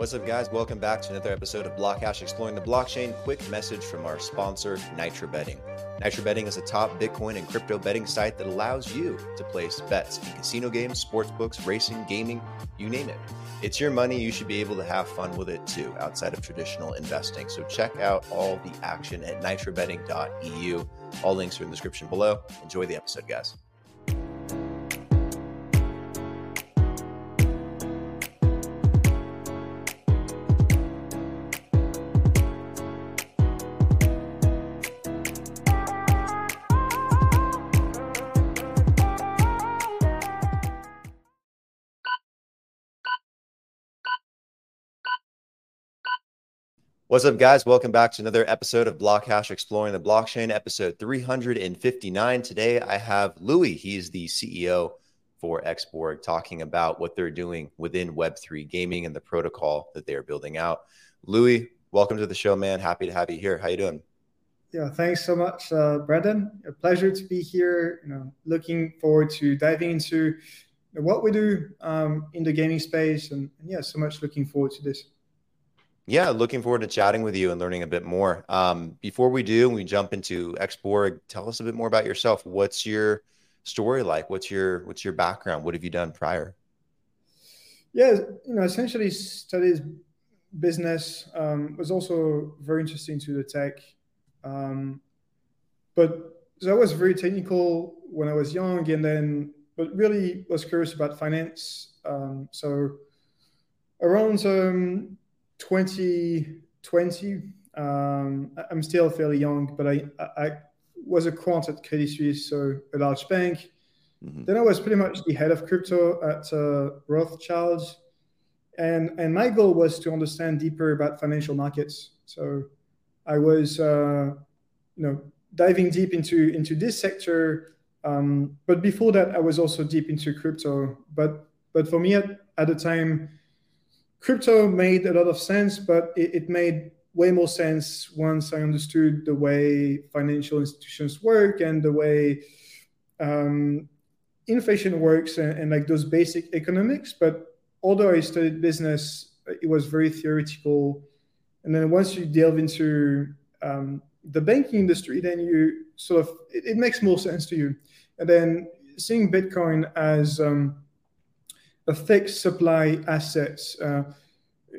What's up, guys? Welcome back to another episode of Blockhash Exploring the Blockchain. Quick message from our sponsor, Nitro Betting. Nitro Betting is a top Bitcoin and crypto betting site that allows you to place bets in casino games, sports books, racing, gaming, you name it. It's your money. You should be able to have fun with it too, outside of traditional investing. So check out all the action at nitrobetting.eu. All links are in the description below. Enjoy the episode, guys. What's up, guys? Welcome back to another episode of Blockhash Exploring the Blockchain, episode 359. Today, I have Louis. He's the CEO for Xborg, talking about what they're doing within Web3 gaming and the protocol that they are building out. Louis, welcome to the show, man. Happy to have you here. How you doing? Yeah, thanks so much, uh, Brandon. A pleasure to be here. You know, looking forward to diving into what we do um, in the gaming space, and, and yeah, so much looking forward to this. Yeah, looking forward to chatting with you and learning a bit more. Um, before we do, we jump into Xborg. Tell us a bit more about yourself. What's your story like? What's your what's your background? What have you done prior? Yeah, you know, essentially studied business. Um, was also very interesting to the tech, um, but so I was very technical when I was young, and then but really was curious about finance. Um, so around um, 2020. Um, I'm still fairly young, but I, I was a quant at Credit Suisse, so a large bank. Mm-hmm. Then I was pretty much the head of crypto at uh, Rothschilds. And, and my goal was to understand deeper about financial markets. So I was, uh, you know, diving deep into, into this sector. Um, but before that, I was also deep into crypto. But, but for me at, at the time, crypto made a lot of sense, but it, it, made way more sense once I understood the way financial institutions work and the way um, inflation works and, and, like those basic economics. But although I studied business, it was very theoretical. And then once you delve into um, the banking industry, then you sort of it, it, makes more sense to you. And then seeing Bitcoin as um, a fixed supply assets, uh,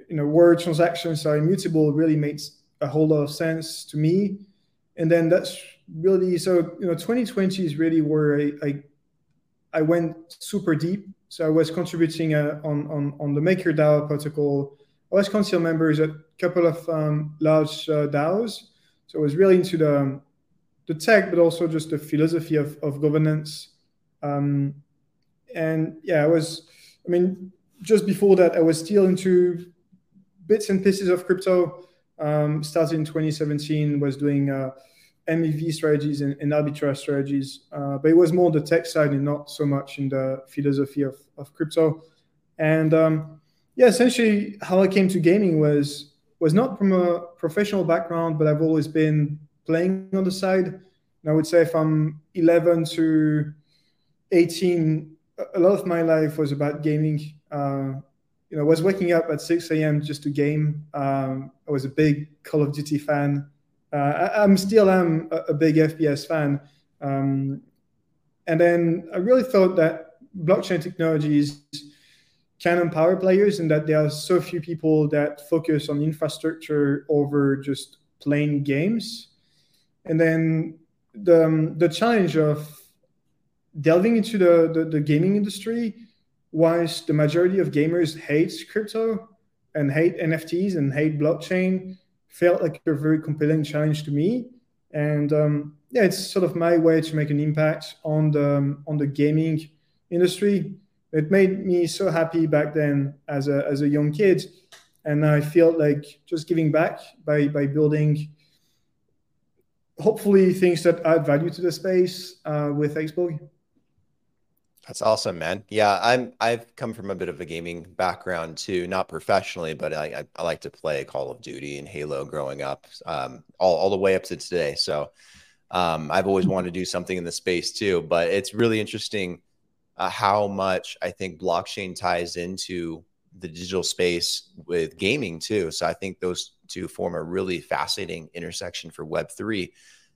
you know, where transactions are immutable really makes a whole lot of sense to me. And then that's really so you know 2020 is really where I I, I went super deep. So I was contributing uh, on on on the MakerDAO protocol. I was council members at a couple of um, large uh, DAOs. So I was really into the the tech, but also just the philosophy of, of governance. Um, and yeah, I was I mean, just before that, I was still into bits and pieces of crypto. Um, started in 2017, was doing uh, MEV strategies and, and arbitrage strategies, uh, but it was more the tech side and not so much in the philosophy of, of crypto. And um, yeah, essentially, how I came to gaming was was not from a professional background, but I've always been playing on the side. And I would say from 11 to 18, a lot of my life was about gaming. Uh, you know, I was waking up at 6 a.m. just to game. Um, I was a big Call of Duty fan. Uh, I, am still am a, a, big FPS fan. Um, and then I really thought that blockchain technologies can empower players and that there are so few people that focus on infrastructure over just playing games. And then the, um, the challenge of delving into the, the, the gaming industry, whilst the majority of gamers hate crypto and hate NFTs and hate blockchain, felt like a very compelling challenge to me. And um, yeah, it's sort of my way to make an impact on the um, on the gaming industry. It made me so happy back then as a as a young kid, and I feel like just giving back by by building hopefully things that add value to the space uh, with Xborg. That's awesome, man. Yeah, I'm. I've come from a bit of a gaming background too, not professionally, but I, I, I like to play Call of Duty and Halo growing up, um, all all the way up to today. So, um, I've always wanted to do something in the space too. But it's really interesting uh, how much I think blockchain ties into the digital space with gaming too. So I think those two form a really fascinating intersection for Web three.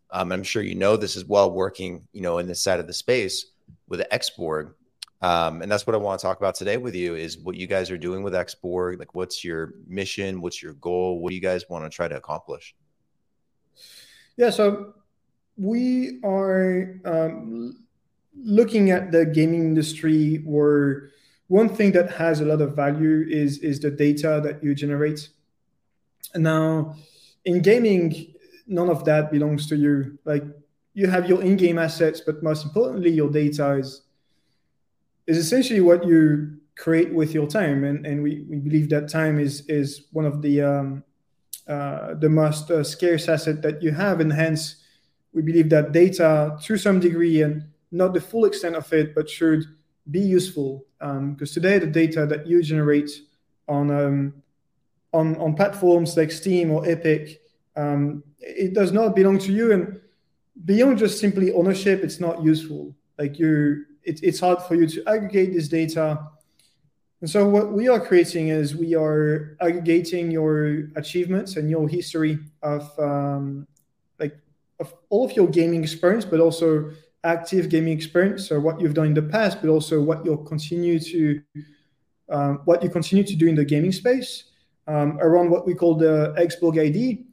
Um, I'm sure you know this as well, working you know in this side of the space with Xborg. Um, and that's what I want to talk about today with you is what you guys are doing with Xborg. Like, what's your mission? What's your goal? What do you guys want to try to accomplish? Yeah, so we are um, looking at the gaming industry where one thing that has a lot of value is is the data that you generate. Now, in gaming, none of that belongs to you. Like you have your in-game assets, but most importantly, your data is is essentially what you create with your time. And, and we, we believe that time is is one of the um, uh, the most uh, scarce asset that you have, and hence we believe that data, to some degree, and not the full extent of it, but should be useful. Because um, today, the data that you generate on um, on on platforms like Steam or Epic, um, it does not belong to you, and beyond just simply ownership, it's not useful. Like you, it, it's hard for you to aggregate this data. And so what we are creating is we are aggregating your achievements and your history of um, like of all of your gaming experience, but also active gaming experience So what you've done in the past, but also what you'll continue to um, what you continue to do in the gaming space um, around what we call the Xborg ID.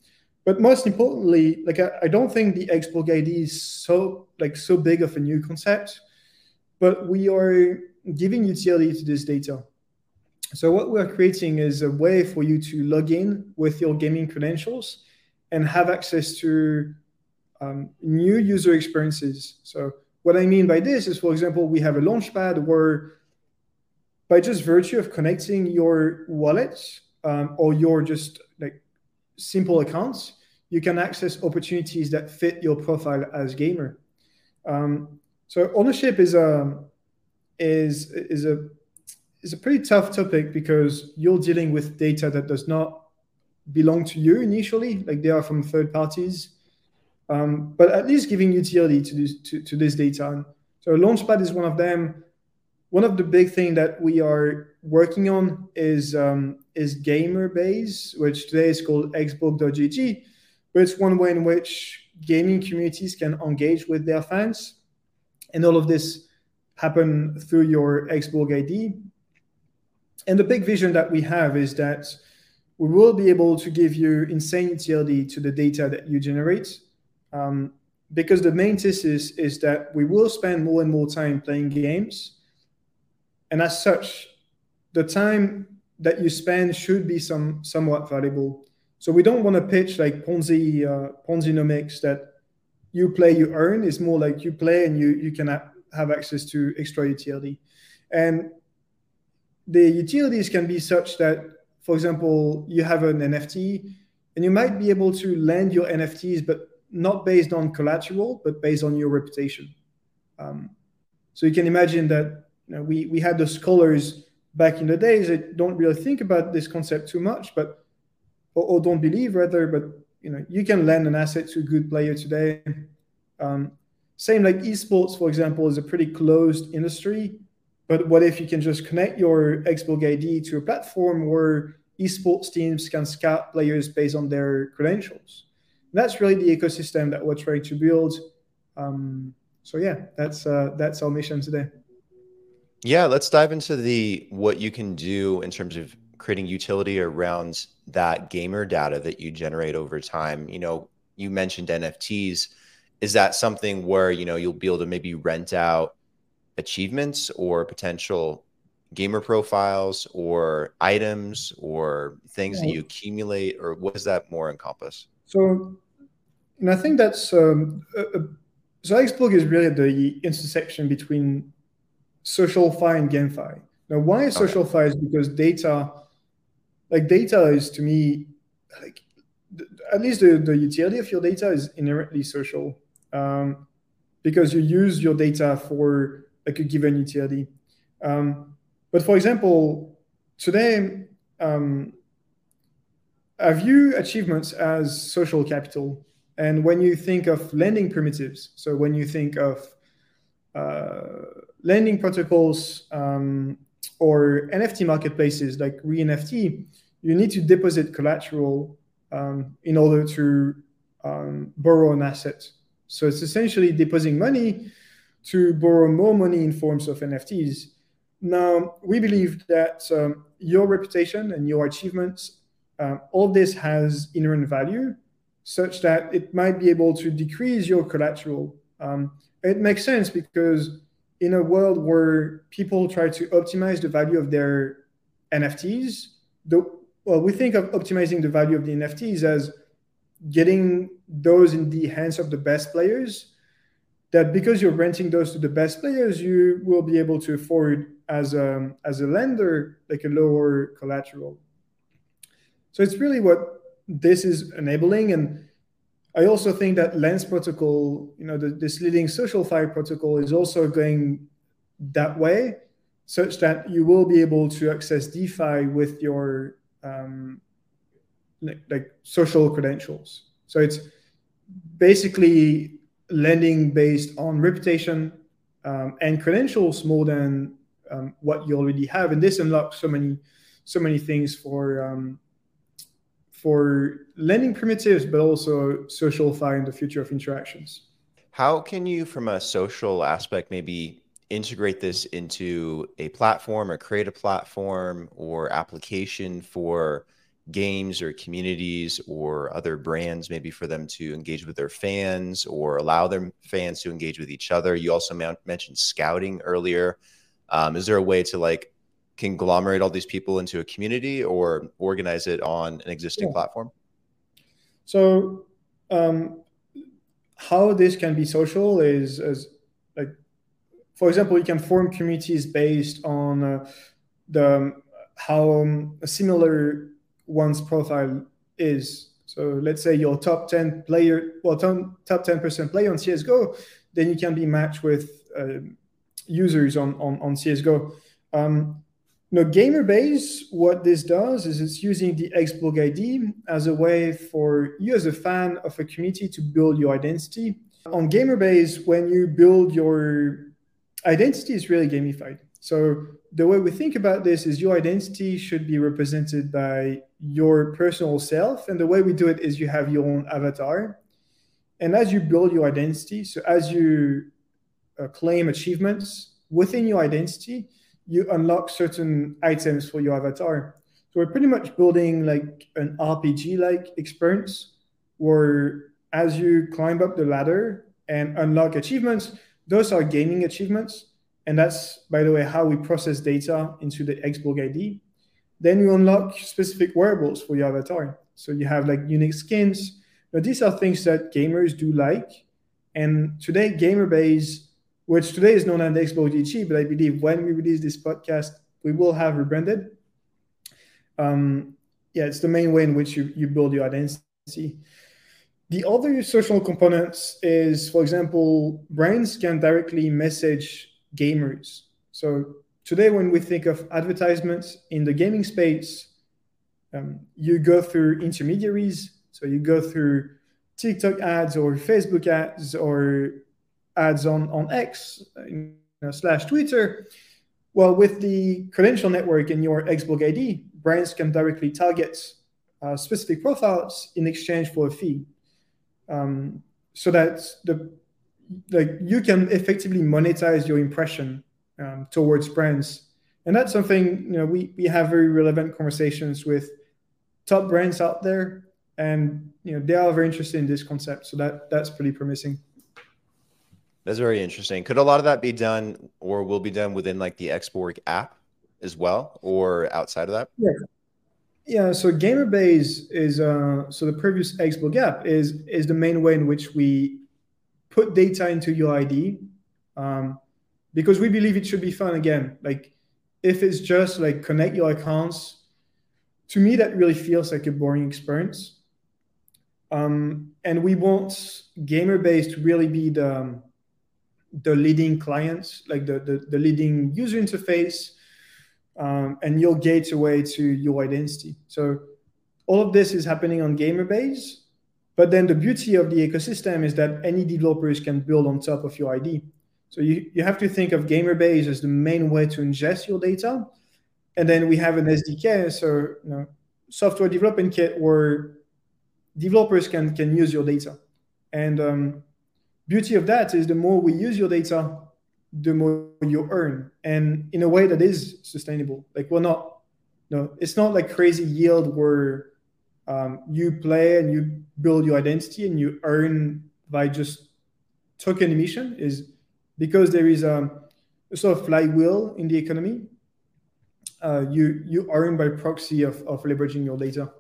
But most importantly, like I, I, don't think the Xborg ID is so like so big of a new concept, but we are giving utility to this data. So what we're creating is a way for you to log in with your gaming credentials and have access to um, new user experiences. So what I mean by this is, for example, we have a launchpad where by just virtue of connecting your wallet um, or your just simple accounts, you can access opportunities that fit your profile as gamer. Um, so ownership is a is is a is a pretty tough topic because you're dealing with data that does not belong to you initially, like they are from third parties um, but at least giving utility to this, to, to this data. So Launchpad is one of them. One of the big things that we are working on is um, is Gamerbase, which today is called Xborg.gg, but it's one way in which gaming communities can engage with their fans, and all of this happen through your Xborg ID. And the big vision that we have is that we will be able to give you insane utility to the data that you generate um, because the main thesis is that we will spend more and more time playing games. And as such, the time that you spend should be some somewhat valuable. So we don't want to pitch like Ponzi uh, Ponzinomics that you play, you earn. It's more like you play and you you can have access to extra utility. And the utilities can be such that, for example, you have an NFT and you might be able to lend your NFTs, but not based on collateral, but based on your reputation. Um, so you can imagine that know, we, we had the scholars back in the days that don't really think about this concept too much, but or, or don't believe rather, but you know, you can lend an asset to a good player today. Um, same like esports, for example, is a pretty closed industry. But what if you can just connect your Xborg ID to a platform where esports teams can scout players based on their credentials? that's really the ecosystem that we're trying to build. Um, so yeah, that's uh, that's our mission today. Yeah, let's dive into the what you can do in terms of creating utility around that gamer data that you generate over time. You know, you mentioned NFTs. Is that something where you know you'll be able to maybe rent out achievements or potential gamer profiles or items or things that you accumulate, or what does that more encompass? So, and I think that's um, uh, so Xborg is really the intersection between SocialFi and GameFi. Now, why okay. SocialFi is because data, like data, is to me like at least the, the utility of your data is inherently social um, because you use your data for like a given utility. Um, but for example, today um, I view achievements as social capital. And when you think of lending primitives, so when you think of lending protocols, um, or NFT marketplaces like ReNFT, you need to deposit collateral um, in order to um, borrow an asset. So it's essentially depositing money to borrow more money in forms of NFTs. Now, we believe that um, your reputation and your achievements, um, all this has inherent value such that it might be able to decrease your collateral. It makes sense because in a world where people try to optimize the value of their NFTs, the, well, we think of optimizing the value of the NFTs as getting those in the hands of the best players. That because you're renting those to the best players, you will be able to afford as a, as a lender like a lower collateral. So it's really what this is enabling. And I also think that Lens protocol, you know, the, this leading SocialFi protocol is also going that way, such that you will be able to access DeFi with your um, like, like social credentials. So it's basically lending based on reputation um, and credentials more than um, what you already have. And this unlocks so many so many things for um, for lending primitives, but also SocialFi in the future of interactions. How can you, from a social aspect, maybe integrate this into a platform or create a platform or application for games or communities or other brands, maybe for them to engage with their fans or allow their fans to engage with each other? You also mentioned scouting earlier. Um, is there a way to like conglomerate all these people into a community or organize it on an existing yeah. platform? So, um, how this can be social is as like, for example, you can form communities based on uh, the how um, a similar one's profile is. So let's say your top 10 player, well, top 10% player on CSGO, then you can be matched with uh, users on, on, on CSGO. Um, no, Gamerbase, what this does is it's using the Xborg ID as a way for you as a fan of a community to build your identity. On Gamerbase, when you build your identity is really gamified. So the way we think about this is your identity should be represented by your personal self. And the way we do it is you have your own avatar. And as you build your identity, so as you uh, claim achievements within your identity, you unlock certain items for your avatar. So we're pretty much building like an RPG like experience where as you climb up the ladder and unlock achievements, those are gaming achievements. And that's, by the way, how we process data into the Xborg ID. Then you unlock specific wearables for your avatar. So you have like unique skins. Now, these are things that gamers do like. And today, Gamerbase which today is known as Xborg.gg, but I believe when we release this podcast, we will have rebranded. Um, yeah, it's the main way in which you, you build your identity. The other social components is, for example, brands can directly message gamers. So today, when we think of advertisements in the gaming space, um, you go through intermediaries. So you go through TikTok ads or Facebook ads or ads on, on X you know, slash Twitter. Well, with the credential network in your Xborg ID, brands can directly target uh, specific profiles in exchange for a fee. Um, so that the like you can effectively monetize your impression um, towards brands. And that's something you know we, we have very relevant conversations with top brands out there and you know they are very interested in this concept. So that that's pretty promising. That's very interesting. Could a lot of that be done or will be done within like the Xborg app as well or outside of that? Yeah. Yeah, so Gamerbase is uh, so the previous Xborg app is is the main way in which we put data into your ID, um, because we believe it should be fun again. Like if it's just like connect your accounts, to me that really feels like a boring experience. Um, and we want Gamerbase to really be the um, the leading clients, like the, the, the leading user interface, um, and your gateway to your identity. So all of this is happening on Gamerbase. But then the beauty of the ecosystem is that any developers can build on top of your ID. So you, you have to think of Gamerbase as the main way to ingest your data. And then we have an SDK, so you know, software development kit where developers can, can use your data. And um, beauty of that is the more we use your data, the more you earn. And in a way that is sustainable. Like we're not, no, it's not like crazy yield where um, you play and you build your identity and you earn by just token emission is because there is a, a sort of flywheel in the economy. Uh, you you earn by proxy of, of leveraging your data.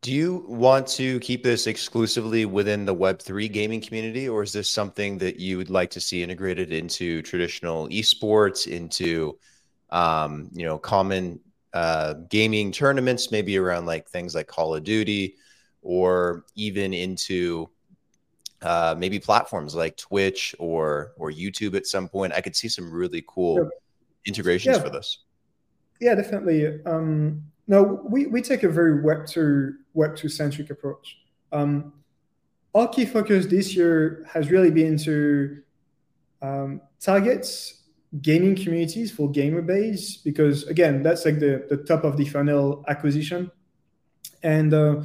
Do you want to keep this exclusively within the Web3 gaming community, or is this something that you would like to see integrated into traditional esports, into um, you know common uh, gaming tournaments, maybe around like things like Call of Duty, or even into uh, maybe platforms like Twitch or or YouTube at some point? I could see some really cool yeah. integrations yeah. for this. Yeah, definitely. Um, no, we, we take a very Web two Web two centric approach. Um, our key focus this year has really been to um, targets gaming communities for Gamerbase because again that's like the, the top of the funnel acquisition and uh,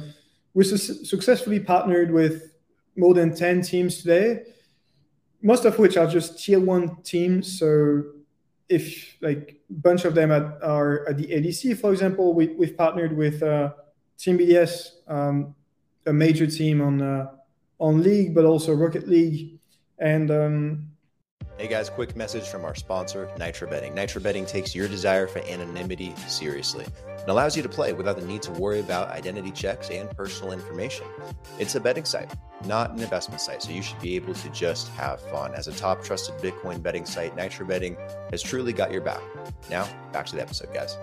we su- successfully partnered with more than 10 teams today most of which are just tier one teams so if like bunch of them at, are at the ADC, for example, we, we've partnered with uh, Team BDS, um, a major team on uh, on League, but also Rocket League, and um, Hey guys, quick message from our sponsor, Nitro Betting. Nitro Betting takes your desire for anonymity seriously and allows you to play without the need to worry about identity checks and personal information. It's a betting site, not an investment site, so you should be able to just have fun. As a top trusted Bitcoin betting site, Nitro Betting has truly got your back. Now, back to the episode, guys.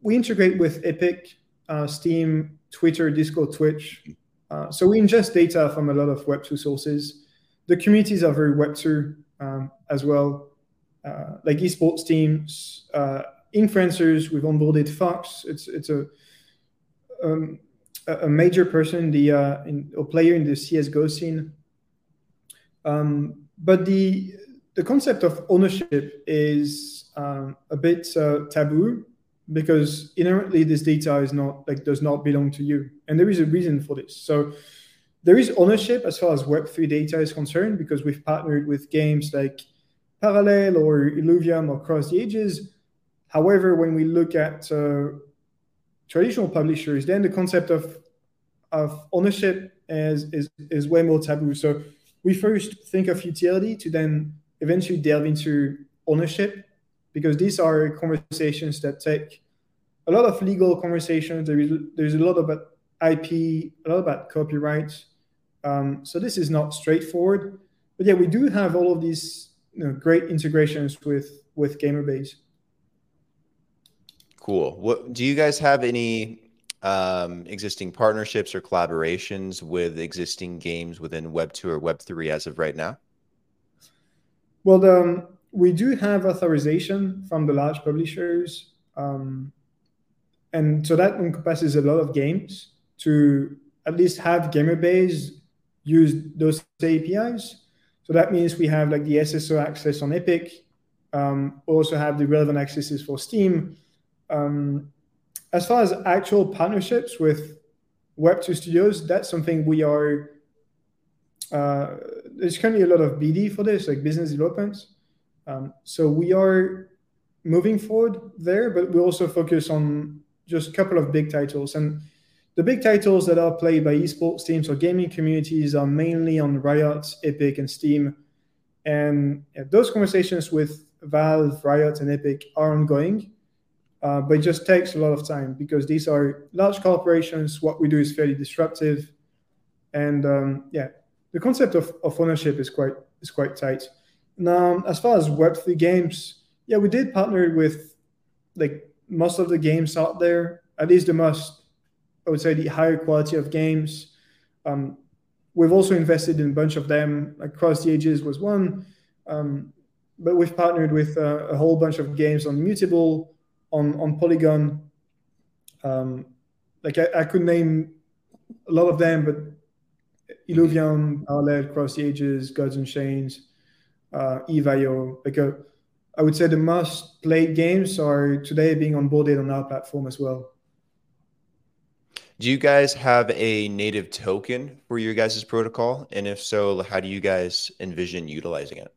We integrate with Epic, uh, Steam, Twitter, Discord, Twitch. Uh, so we ingest data from a lot of Web2 sources. The communities are very Web2 um, as well, uh, like esports teams, uh, influencers. We've onboarded Fox. It's it's a um, a major person, the uh, in, a player in the CS:GO scene. Um, but the the concept of ownership is um, a bit uh, taboo because inherently this data is not like does not belong to you, and there is a reason for this. So there is ownership as far as Web3 data is concerned because we've partnered with games like Parallel or Illuvium or Cross the Ages. However, when we look at uh, traditional publishers, then the concept of of ownership is, is is way more taboo. So we first think of utility to then eventually delve into ownership because these are conversations that take a lot of legal conversations. There is there's a lot about IP, a lot about copyright, um, so this is not straightforward, but yeah, we do have all of these you know, great integrations with with Gamerbase. Cool. What do you guys have any um, existing partnerships or collaborations with existing games within Web two or Web three as of right now? Well, the, um, we do have authorization from the large publishers, um, and so that encompasses a lot of games to at least have Gamerbase use those APIs. So that means we have like the SSO access on Epic, um, also have the relevant accesses for Steam. Um, as far as actual partnerships with Web2 studios, that's something we are. Uh, there's currently a lot of BD for this, like business development. Um, so we are moving forward there, but we also focus on just a couple of big titles. And the big titles that are played by esports teams or gaming communities are mainly on Riot, Epic, and Steam. And those conversations with Valve, Riot, and Epic are ongoing, uh, but it just takes a lot of time because these are large corporations. What we do is fairly disruptive, and um, yeah, the concept of, of ownership is quite is quite tight. Now, as far as Web3 games, yeah, we did partner with like most of the games out there, at least the most I would say the higher quality of games. Um, we've also invested in a bunch of them. Across the Ages was one, um, but we've partnered with uh, a whole bunch of games on Immutable, on on Polygon. Um, like I, I, could name a lot of them, but Illuvium, Parallel, Cross the Ages, Gods Unchained. uh, Ev.io. Like a, I would say the most played games are today being onboarded on our platform as well. Do you guys have a native token for your guys' protocol? And if so, how do you guys envision utilizing it?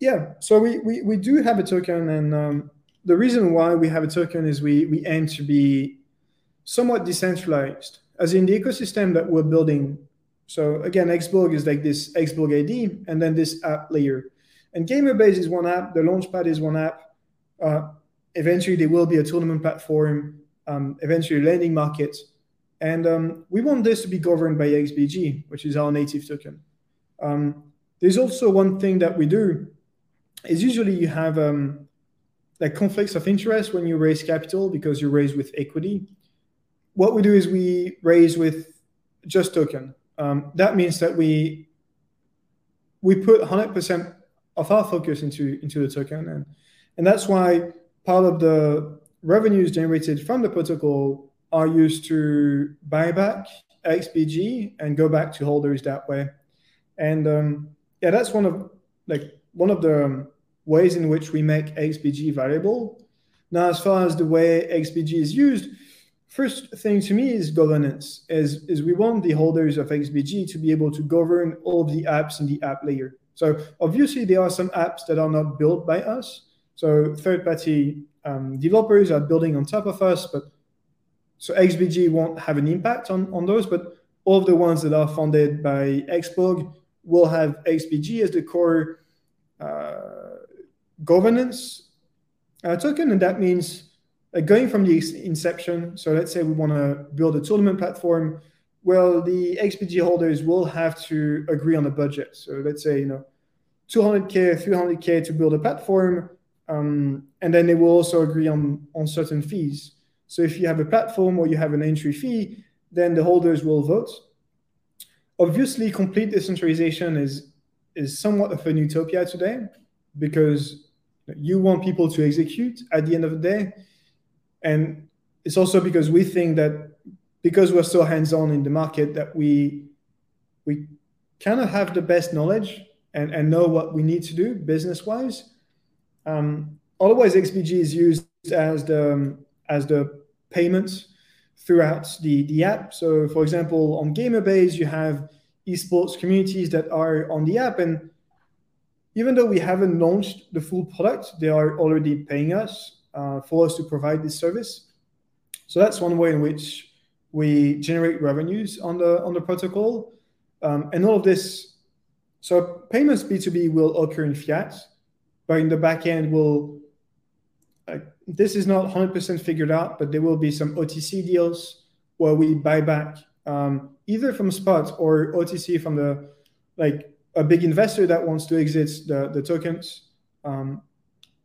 Yeah, so we, we, we do have a token. And um, the reason why we have a token is we, we aim to be somewhat decentralized, as in the ecosystem that we're building. So again, Xborg is like this Xborg ID and then this app layer. And Gamerbase is one app, the Launchpad is one app. Uh, eventually, there will be a tournament platform, um, eventually, a lending market and um, we want this to be governed by XBG, which is our native token. Um, there's also one thing that we do is usually you have um, like conflicts of interest when you raise capital because you raise with equity. What we do is we raise with just token. Um, that means that we we put 100% of our focus into into the token, and and that's why part of the revenues generated from the protocol are used to buy back XBG and go back to holders that way. And um, yeah, that's one of like one of the um, ways in which we make XBG variable. Now, as far as the way XBG is used, first thing to me is governance. Is is we want the holders of XBG to be able to govern all the apps in the app layer. So obviously there are some apps that are not built by us. So third-party um, developers are building on top of us, but so XBG won't have an impact on, on those, but all of the ones that are funded by Xborg will have XBG as the core uh, governance uh, token. And that means uh, going from the inception. So let's say we want to build a tournament platform. Well, the XBG holders will have to agree on a budget. So let's say, you know, 200K, 300K to build a platform. Um, and then they will also agree on, on certain fees. So if you have a platform or you have an entry fee, then the holders will vote. Obviously, complete decentralization is is somewhat of an utopia today because you want people to execute at the end of the day. And it's also because we think that because we're so hands-on in the market that we we kind of have the best knowledge and, and know what we need to do business-wise. Um, otherwise, XBG is used as the as the payments throughout the, the app. So, for example, on Gamerbase, you have esports communities that are on the app. And even though we haven't launched the full product, they are already paying us uh, for us to provide this service. So that's one way in which we generate revenues on the on the protocol. Um, and all of this, so payments B2B will occur in fiat, but in the back end will this is not 100% figured out, but there will be some OTC deals where we buy back um, either from spot or OTC from the like a big investor that wants to exit the, the tokens. Um,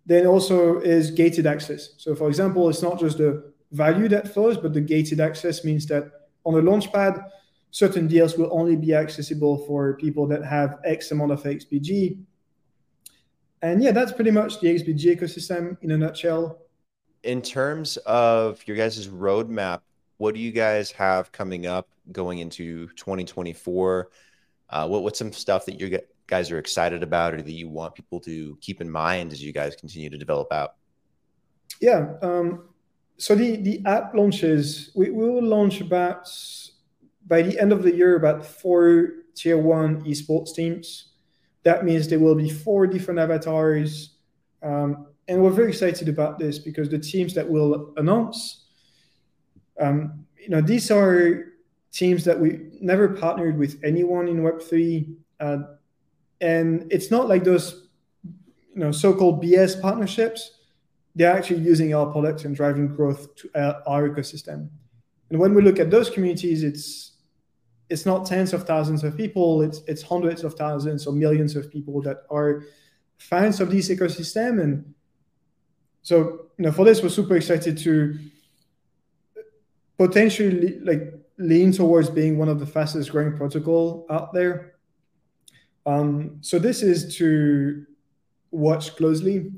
then also is gated access. So for example, it's not just the value that flows, but the gated access means that on the launchpad, certain deals will only be accessible for people that have X amount of XBG. And yeah, that's pretty much the XBG ecosystem in a nutshell in terms of your guys' roadmap, what do you guys have coming up going into 2024? Uh, what what's some stuff that you guys are excited about, or that you want people to keep in mind as you guys continue to develop out? Yeah. Um, so the the app launches, we, we will launch about by the end of the year about four tier one esports teams. That means there will be four different avatars. Um, and we're very excited about this because the teams that we'll announce, um, you know, these are teams that we never partnered with anyone in Web3, uh, and it's not like those, you know, so-called BS partnerships. They're actually using our product and driving growth to our, our ecosystem. And when we look at those communities, it's it's not tens of thousands of people; it's it's hundreds of thousands or millions of people that are fans of this ecosystem and so you know, for this, we're super excited to potentially like lean towards being one of the fastest growing protocol out there. Um, so this is to watch closely.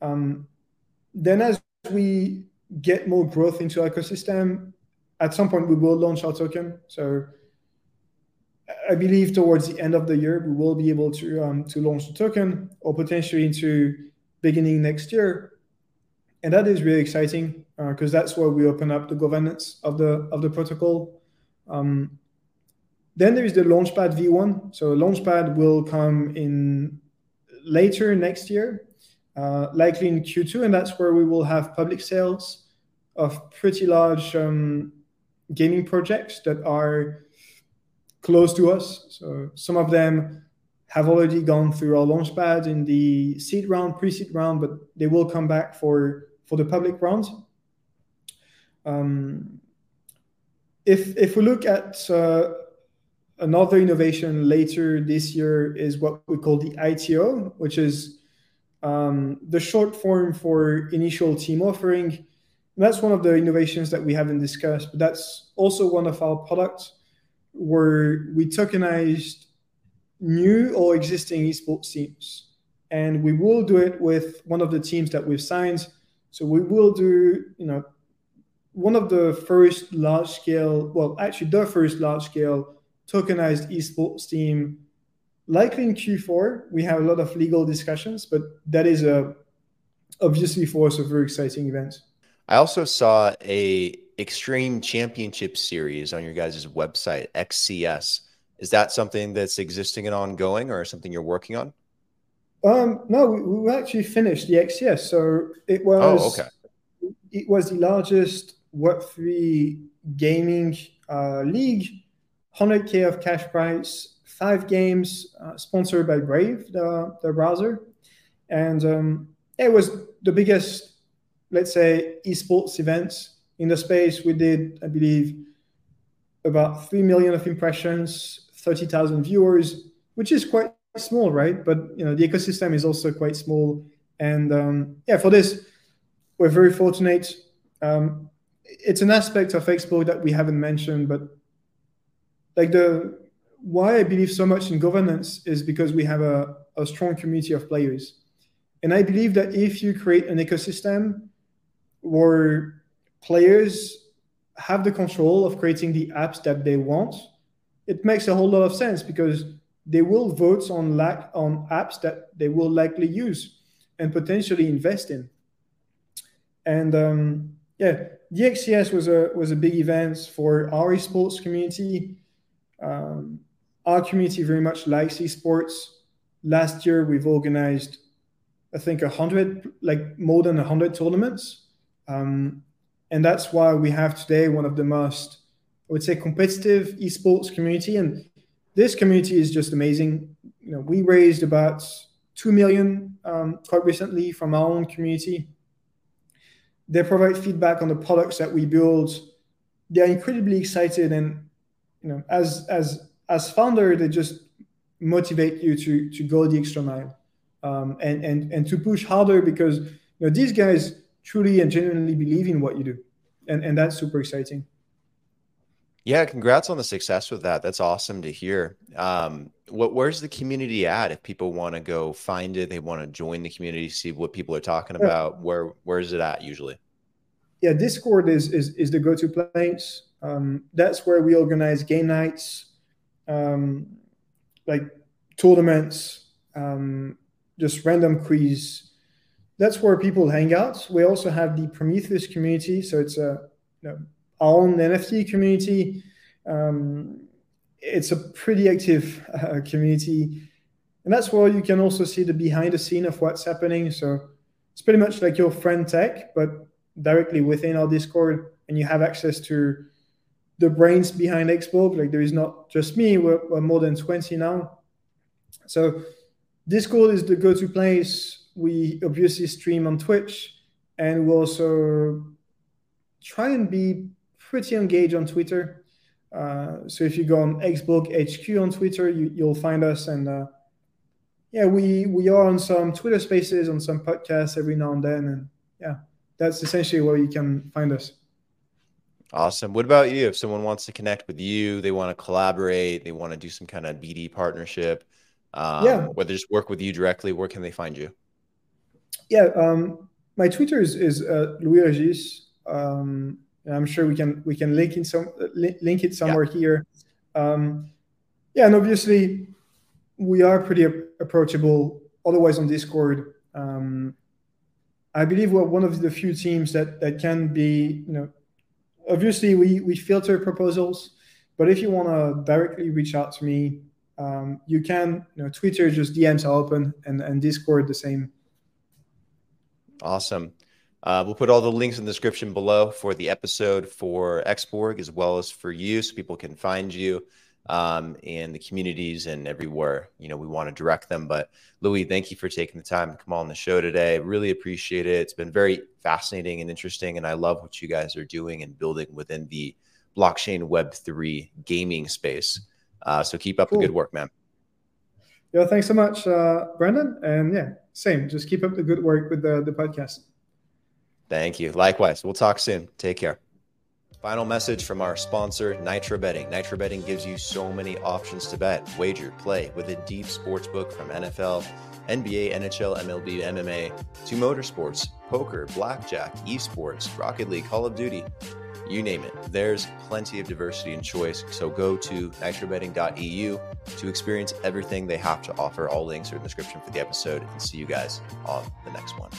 Um, then as we get more growth into our ecosystem, at some point we will launch our token. So I believe towards the end of the year we will be able to um, to launch the token, or potentially into beginning next year, and that is really exciting because uh, that's where we open up the governance of the of the protocol. Um, then there is the Launchpad V1. So Launchpad will come in later next year, uh, likely in Q2, and that's where we will have public sales of pretty large um, gaming projects that are close to us. So some of them have already gone through our launchpad in the seed round, pre-seed round, but they will come back for for the public round. Um, if if we look at uh, another innovation later this year is what we call the ITO, which is um, the short form for initial team offering. And that's one of the innovations that we haven't discussed, but that's also one of our products where we tokenized new or existing esports teams. And we will do it with one of the teams that we've signed. So we will do, you know, one of the first large scale, well, actually the first large scale tokenized esports team, likely in Q4. We have a lot of legal discussions, but that is a obviously for us a very exciting event. I also saw a Extreme Championship series on your guys' website, XCS. Is that something that's existing and ongoing or something you're working on? Um, no, we, we actually finished the XCS. So it was oh, okay. it was the largest Web3 gaming uh, league, 100K of cash prize, five games uh, sponsored by Brave, the, the browser. And um, it was the biggest, let's say, esports event in the space, we did, I believe, about 3 million of impressions, 30,000 viewers, which is quite small, right? But you know, the ecosystem is also quite small. And um, yeah, for this, we're very fortunate. Um, it's an aspect of Xborg that we haven't mentioned, but like the why I believe so much in governance is because we have a, a strong community of players. And I believe that if you create an ecosystem where players have the control of creating the apps that they want, it makes a whole lot of sense because they will vote on lack on apps that they will likely use and potentially invest in. And um, yeah, DXCS was a was a big event for our esports community. Um, our community very much likes esports. Last year, we've organized, I think, a hundred, like more than a hundred tournaments. Um, and that's why we have today one of the most i would say competitive esports community and this community is just amazing you know we raised about 2 million um, quite recently from our own community they provide feedback on the products that we build they're incredibly excited and you know as as as founder they just motivate you to to go the extra mile um, and and and to push harder because you know these guys truly and genuinely believe in what you do. And, and that's super exciting. Yeah, congrats on the success with that. That's awesome to hear. Um, what where's the community at? If people want to go find it, they want to join the community, see what people are talking about. Where where is it at usually? Yeah, Discord is is, is the go-to place. Um, that's where we organize game nights, um, like tournaments, um, just random quiz, that's where people hang out. We also have the Prometheus community, so it's a you know, our own NFT community. Um, it's a pretty active uh, community, and that's where you can also see the behind the scene of what's happening. So it's pretty much like your friend tech, but directly within our Discord, and you have access to the brains behind Xborg. Like there is not just me; we're, we're more than twenty now. So Discord is the go-to place we obviously stream on Twitch, and we also try and be pretty engaged on Twitter. Uh, so if you go on Xborg HQ on Twitter, you, will find us. And uh, yeah, we we are on some Twitter Spaces, on some podcasts every now and then, and yeah, that's essentially where you can find us. Awesome. What about you? If someone wants to connect with you, they want to collaborate, they want to do some kind of BD partnership, um, yeah, whether just work with you directly, where can they find you? yeah, um, my Twitter is, is uh, Louis Regis. Um, I'm sure we can we can link in some link it somewhere yeah. here. Um, yeah, and obviously we are pretty approachable. Otherwise, on Discord, um, I believe we're one of the few teams that that can be, you know, obviously we we filter proposals, but if you want to directly reach out to me, um, you can. You know, Twitter just DMs are open, and and Discord the same. Awesome. Uh, we'll put all the links in the description below for the episode for Xborg as well as for you, so people can find you um, in the communities and everywhere you know we want to direct them. But Louis, thank you for taking the time to come on the show today. Really appreciate it. It's been very fascinating and interesting, and I love what you guys are doing and building within the blockchain Web three gaming space. Uh, so keep up cool. the good work, man. Yeah, thanks so much, uh, Brendan. And yeah, same. Just keep up the good work with the, the podcast. Thank you. Likewise. We'll talk soon. Take care. Final message from our sponsor, Nitro Betting. Nitro Betting gives you so many options to bet, wager, play with a deep sports book from NFL, NBA, NHL, MLB, MMA to motorsports, poker, blackjack, esports, Rocket League, Call of Duty you name it. There's plenty of diversity and choice. So go to nitrobetting.eu to experience everything they have to offer. All links are in the description for the episode and see you guys on the next one.